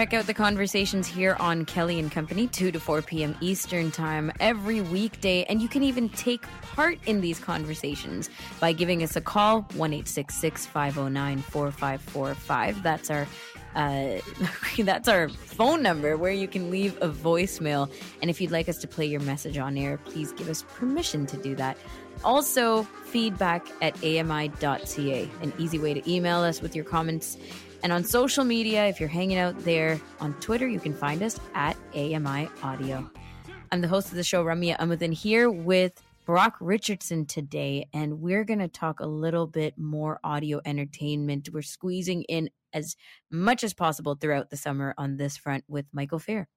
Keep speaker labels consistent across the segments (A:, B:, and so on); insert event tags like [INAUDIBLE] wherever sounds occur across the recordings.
A: Check out the conversations here on Kelly and Company, 2 to 4 p.m. Eastern Time every weekday. And you can even take part in these conversations by giving us a call, 1 509 4545. That's our uh, [LAUGHS] that's our phone number where you can leave a voicemail. And if you'd like us to play your message on air, please give us permission to do that. Also, feedback at ami.ca, an easy way to email us with your comments and on social media, if you're hanging out there on Twitter, you can find us at AMI Audio. I'm the host of the show, Ramya Amuthan, here with Brock Richardson today, and we're going to talk a little bit more audio entertainment. We're squeezing in as much as possible throughout the summer on this front with Michael Feir.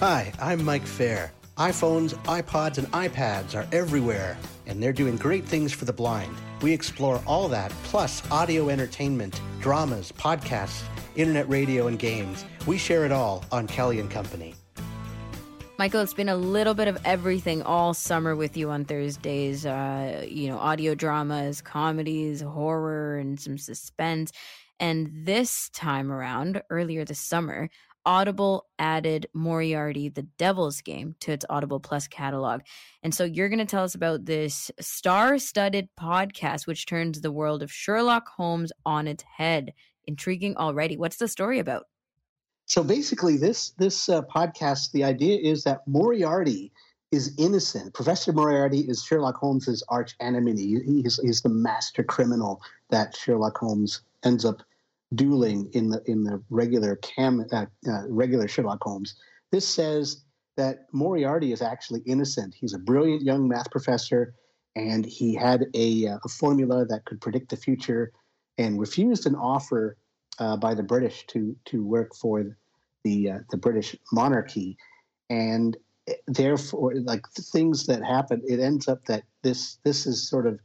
B: Hi, I'm Mike Feir. iPhones, iPods, and iPads are everywhere, and they're doing great things for the blind. We explore all that, plus audio entertainment, dramas, podcasts, internet radio, and games. We share it all on Kelly and Company.
A: Michael, it's been a little bit of everything all summer with you on Thursdays. Uh, you know, audio dramas, comedies, horror, and some suspense. And this time around, earlier this summer, Audible added Moriarty, the Devil's Game, to its Audible Plus catalog. And so you're going to tell us about this star studded podcast, which turns the world of Sherlock Holmes on its head. Intriguing already. What's the story about?
B: So basically, this this uh, podcast, the idea is that Moriarty is innocent. Professor Moriarty is Sherlock Holmes's arch enemy. He's, he's the master criminal that Sherlock Holmes ends up dueling in the in the regular cam uh, uh, regular Sherlock Holmes. This says that Moriarty is actually innocent. He's a brilliant young math professor, and he had a, uh, a formula that could predict the future, and refused an offer uh, by the British to to work for the uh, the British monarchy, and therefore, like things that happen, it ends up that this this is sort of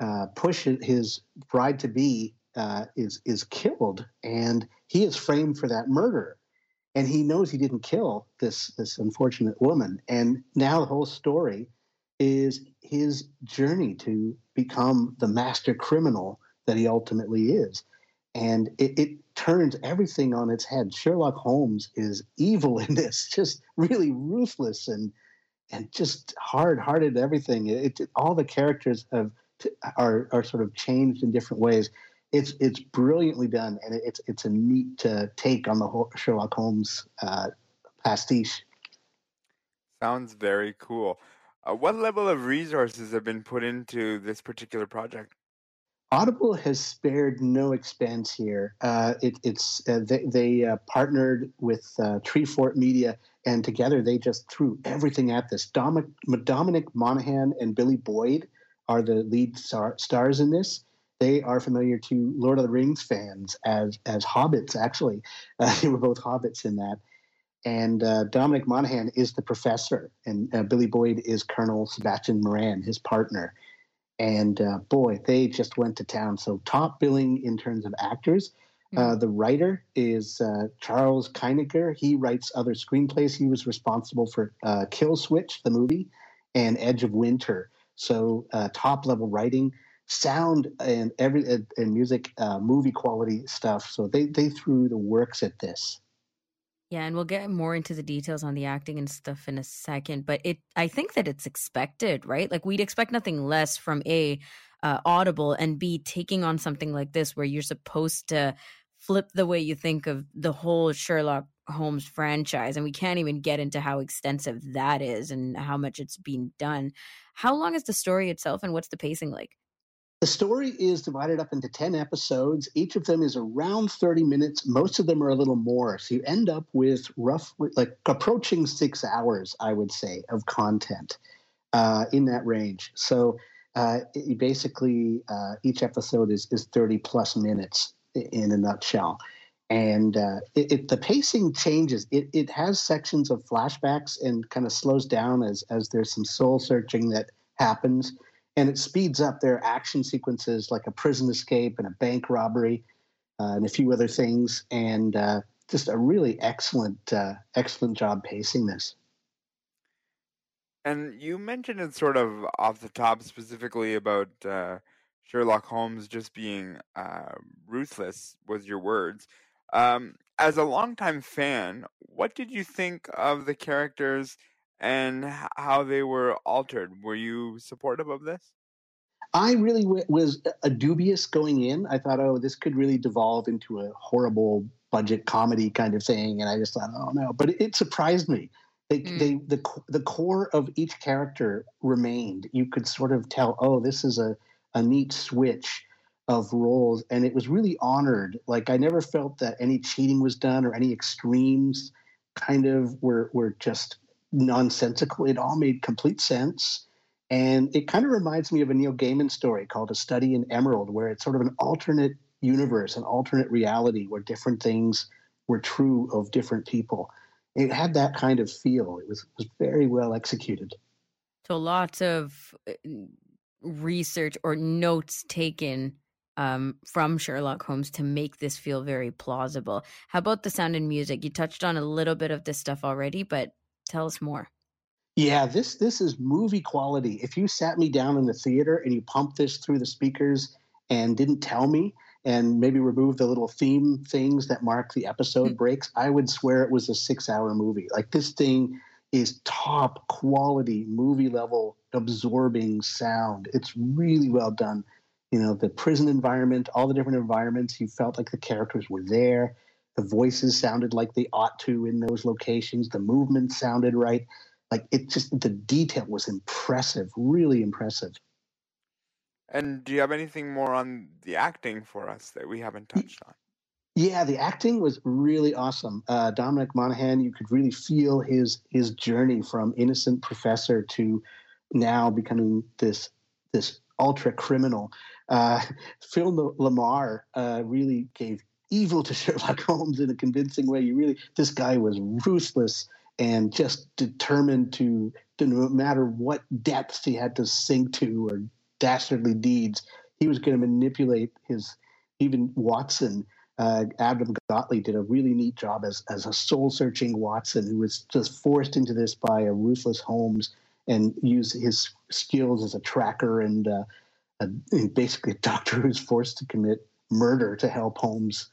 B: uh, push his bride to be uh, is is killed, and he is framed for that murder, and he knows he didn't kill this this unfortunate woman, and now the whole story is his journey to become the master criminal that he ultimately is, and it, it turns everything on its head. Sherlock Holmes is evil [LAUGHS] in this, just really ruthless and and just hard-hearted. Everything. It, it all the characters have are are sort of changed in different ways it's it's brilliantly done, and it's it's a neat uh, take on the whole Sherlock Holmes uh, pastiche.
C: Sounds very cool. Uh, what level of resources have been put into this particular project?
B: Audible has spared no expense here. Uh, it, it's uh, they, they uh, partnered with Treefort Media, and together they just threw everything at this. Dominic, Dominic Monaghan and Billy Boyd are the lead star, stars in this they are familiar to Lord of the Rings fans as as hobbits. Actually, [LAUGHS] uh, they were both hobbits in that. And uh, Dominic Monaghan is the professor, and uh, Billy Boyd is Colonel Sebastian Moran, his partner. And uh, boy, they just went to town. So top billing in terms of actors. Mm-hmm. the writer is uh, Charles Kindinger. He writes other screenplays. He was responsible for Kill Switch, the movie, and Edge of Winter. So top level writing sound and every and music uh, movie quality stuff. So they they threw the works at this.
A: Yeah and we'll get more into the details on the acting and stuff in a second but it i think that it's expected right? Like we'd expect nothing less from a uh, audible and b taking on something like this where you're supposed to flip the way you think of the whole sherlock holmes franchise and we can't even get into how extensive that is and how much it's been done. How long is the story itself and what's the pacing like
B: the story is divided up into 10 episodes. Each of them is around 30 minutes. Most of them are a little more. So you end up with roughly like approaching six hours, I would say, of content uh, in that range. So uh, basically, uh, each episode is, is 30 plus minutes in a nutshell. and uh, it, it, the pacing changes. It, it has sections of flashbacks and kind of slows down as as there's some soul searching that happens, and it speeds up. their action sequences like a prison escape and a bank robbery, uh, and a few other things, and uh, just a really excellent uh, excellent job pacing this.
C: And you mentioned it sort of off the top specifically about uh, Sherlock Holmes just being uh, ruthless, was your words. Um, as a longtime fan, what did you think of the characters and how they were altered? Were you supportive of this?
B: I really w- was a dubious going in. I thought, oh, this could really devolve into a horrible budget comedy kind of thing, and I just thought, oh no. But it, it surprised me. They, mm. they, the the core of each character remained. You could sort of tell, oh, this is a a neat switch of roles and it was really honored like i never felt that any cheating was done or any extremes kind of were were just nonsensical it all made complete sense and it kind of reminds me of a neil gaiman story called a study in emerald where it's sort of an alternate universe an alternate reality where different things were true of different people it had that kind of feel it was, was very well executed
A: so lots of uh, research or notes taken um, from Sherlock Holmes to make this feel very plausible. How about the sound and music? You touched on a little bit of this stuff already, but tell us more.
B: Yeah, this this is movie quality. If you sat me down in the theater and you pumped this through the speakers and didn't tell me and maybe remove the little theme things that mark the episode hmm. breaks, I would swear it was a 6-hour movie. Like this thing is top quality movie level absorbing sound. It's really well done you know the prison environment all the different environments you felt like the characters were there the voices sounded like they ought to in those locations. The movement sounded right. Like it just the detail was impressive really impressive.
C: And do you have anything more on the acting for us that we haven't touched on?
B: yeah the acting was really awesome. Uh, dominic monaghan you could really feel his his journey from innocent professor to now becoming this this ultra criminal uh, [LAUGHS] Phil LaMarr uh, really gave evil to [LAUGHS] Sherlock Holmes in a convincing way. You really, this guy was ruthless and just determined to, to no matter what depths he had to sink to or dastardly deeds, he was going to manipulate his. Even Watson, uh, Adam Gottlieb did a really neat job as as a soul searching Watson who was just forced into this by a ruthless Holmes and use his skills as a tracker and uh, a, basically a doctor who's forced to commit murder to help Holmes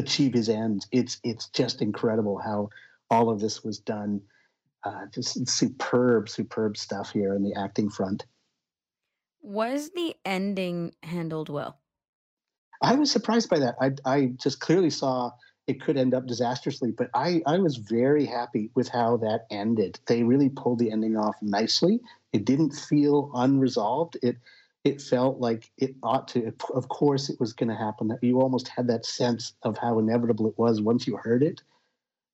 B: achieve his ends. It's it's just incredible how all of this was done. Uh, just superb, superb stuff here in the acting front.
A: Was the ending handled well?
B: I was surprised by that. I I just clearly saw it could end up disastrously, but I I was very happy with how that ended. They really pulled the ending off nicely. It didn't feel unresolved. It it felt like it ought to. Of course, it was going to happen. You almost had that sense of how inevitable it was once you heard it.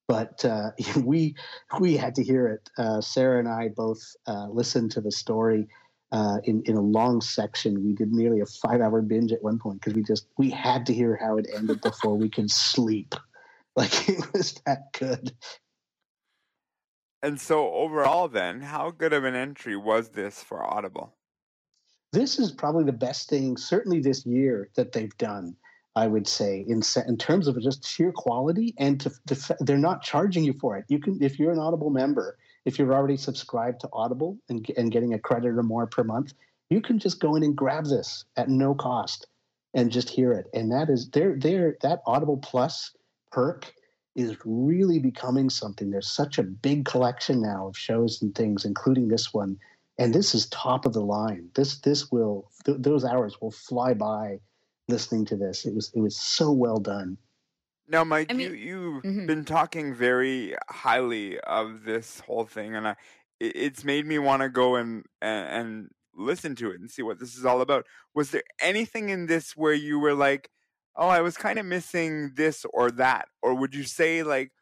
B: But uh, [LAUGHS] we we had to hear it. Uh, Sarah and I both uh, listened to the story uh, in in a long section. We did nearly a five hour binge at one point because we just we had to hear how it ended before we could sleep. [LAUGHS] Like it was that good.
C: And so overall, then, how good of an entry was this for Audible?
B: This is probably the best thing, certainly this year, that they've done. I would say in in terms of just sheer quality, and to, to, they're not charging you for it. You can, if you're an Audible member, if you're already subscribed to Audible and, and getting a credit or more per month, you can just go in and grab this at no cost and just hear it. And that is there, there that Audible Plus perk is really becoming something. There's such a big collection now of shows and things, including this one, and this is top of the line. This this will th- those hours will fly by listening to this. It was it was so well done.
C: Now, Mike, I mean, you you've mm-hmm. been talking very highly of this whole thing, and I, it's made me want to go and, and and listen to it and see what this is all about. Was there anything in this where you were like, "Oh, I was kind of missing this or that," or would you say like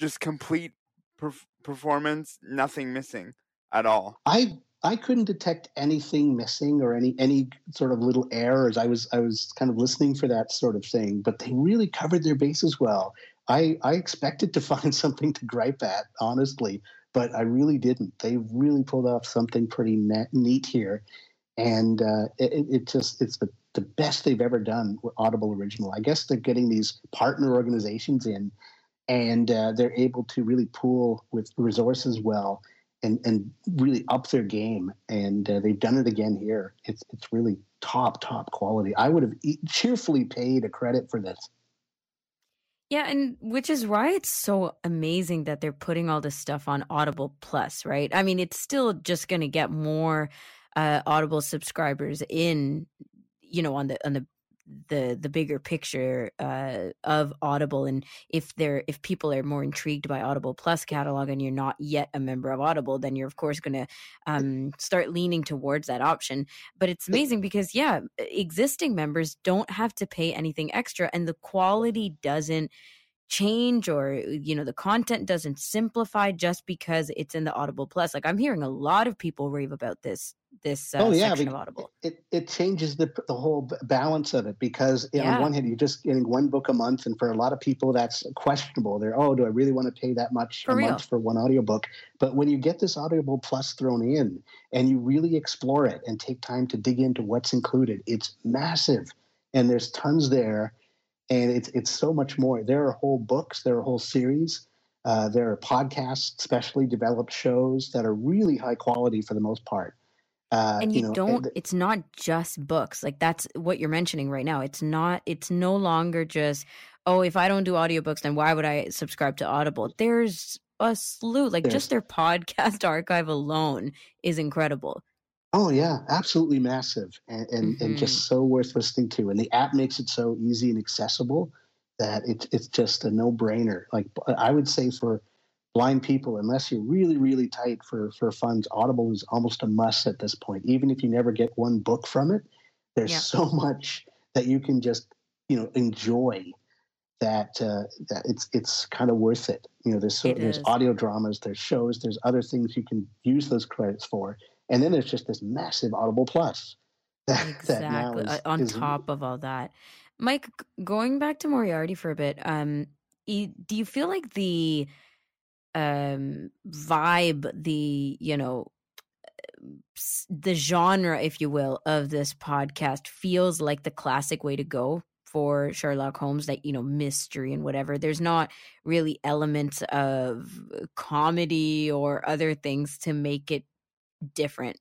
C: just complete perf- performance, nothing missing at all?
B: I I couldn't detect anything missing or any any sort of little errors. I was I was kind of listening for that sort of thing, but they really covered their bases well. I I expected to [LAUGHS] find something to gripe at, honestly, but I really didn't. They really pulled off something pretty neat here, and uh, it, it just it's the the best they've ever done with Audible Original. I guess they're getting these partner organizations in, and uh, they're able to really pool with resources well and and really up their game. And uh, they've done it again here. It's it's really top top quality. I would have e- cheerfully paid a credit for this.
A: Yeah, and which is why it's so amazing that they're putting all this stuff on Audible Plus, right? I mean, it's still just going to get more uh, Audible subscribers in, you know, on the on the the the bigger picture uh, of Audible and if they're if people are more intrigued by Audible Plus catalog and you're not yet a member of Audible, then you're of course going to um, start leaning towards that option. But it's amazing because yeah, existing members don't have to pay anything extra, and the quality doesn't change or you know the content doesn't simplify just because it's in the audible plus. Like i'm hearing a lot of people rave about this this uh, oh yeah section of audible.
B: it, it changes the, the whole balance of it because yeah. on one hand you're just getting one book a month and for a lot of people that's questionable. They're oh do i really want to pay that much for a real. month for one audiobook? But when you get this audible plus thrown in and you really explore it and take time to dig into what's included it's massive. And there's tons there and it's it's so much more. There are whole books, there are whole series, uh, there are podcasts, specially developed shows that are really high quality for the most part.
A: Uh, and you, you know, don't. And, it's not just books. Like that's what you're mentioning right now. It's not. It's no longer just. Oh, if I don't do audiobooks, then why would I subscribe to Audible? There's a slew. Like just their [LAUGHS] podcast archive alone is incredible.
B: Oh yeah, absolutely massive, and and, mm-hmm. and, just so worth listening to. And the app makes it so easy and accessible that it's it's just a no brainer. Like I would say for blind people, unless you're really really tight for for funds, Audible is almost a must at this point. Even if you never get one book from it, there's yeah. so much that you can just you know enjoy that uh, that it's it's kind of worth it. You know, there's so, there's audio dramas, there's shows, there's other things you can use those credits for and then there's just this massive Audible Plus. [LAUGHS]
A: That, exactly. That is, on is, top of all that. Mike, going back to Moriarty for a bit, um, do you feel like the um vibe, the, you know, the genre, if you will, of this podcast feels like the classic way to go for Sherlock Holmes that you know mystery and whatever there's not really elements of comedy or other things to make it different?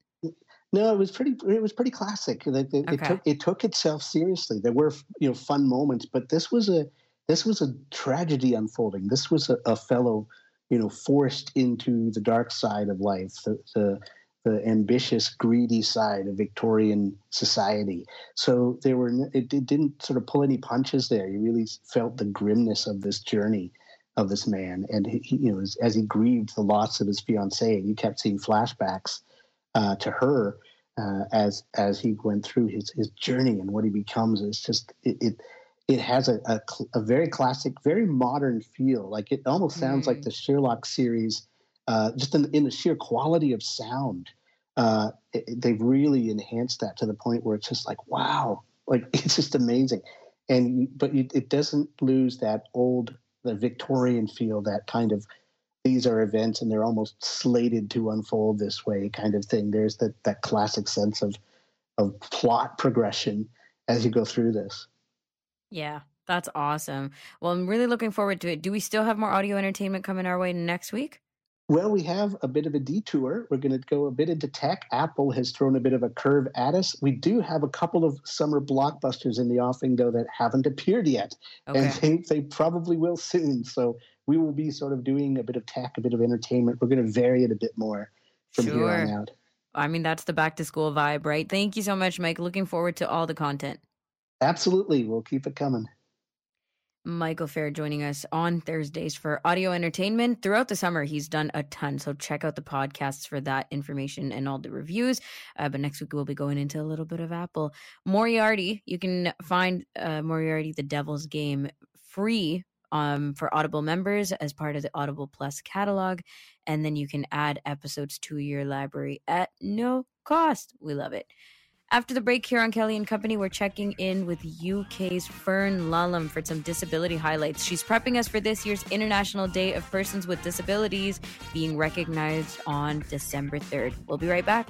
B: No, it was pretty. It was pretty classic. It, it, okay. it, took it took itself seriously. There were you know fun moments, but this was a this was a tragedy unfolding. This was a, a fellow you know forced into the dark side of life, the, the the ambitious, greedy side of Victorian society. So there were it, it didn't sort of pull any punches there. You really felt the grimness of this journey of this man, and he, you know as, as he grieved the loss of his fiancee, you kept seeing flashbacks uh, to her uh, as as he went through his his journey and what he becomes. It's just it it, it has a, a, a very classic, very modern feel. Like it almost sounds mm. like the Sherlock series, uh, just in, in, the sheer quality of sound. Uh, it, they've really enhanced that to the point where it's just like wow, like [LAUGHS] it's just amazing. And but it doesn't lose that old the Victorian feel, that kind of these are events and they're almost slated to unfold this way kind of thing. There's that that classic sense of of plot progression as you go through this.
A: Yeah, that's awesome. Well, I'm really looking forward to it. Do we still have more audio entertainment coming our way next week?
B: Well, we have a bit of a detour. We're going to go a bit into tech. Apple has thrown a bit of a curve at us. We do have a couple of summer blockbusters in the offing, though, that haven't appeared yet. Okay. And they, they probably will soon. So we will be sort of doing a bit of tech, a bit of entertainment. We're going to vary it a bit more from sure. here on out.
A: I mean, that's the back to school vibe, right? Thank you so much, Mike. Looking forward to all the content.
B: Absolutely. We'll keep it coming.
A: Michael Feir joining us on Thursdays for audio entertainment. Throughout the summer, he's done a ton. So check out the podcasts for that information and all the reviews. Uh, but next week, we'll be going into a little bit of Apple. Moriarty, you can find uh, Moriarty, the Devil's Game, free um, for Audible members as part of the Audible Plus catalog. and then you can add episodes to your library at no cost. We love it. After the break here on Kelly and Company, we're checking in with UK's Fern Lulham for some disability highlights. She's prepping us for this year's International Day of Persons with Disabilities being recognized on December 3rd. We'll be right back.